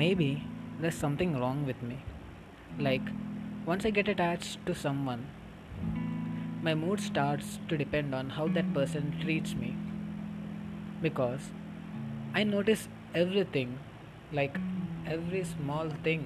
Maybe there's something wrong with me. Like, once I get attached to someone, my mood starts to depend on how that person treats me. Because I notice everything, like every small thing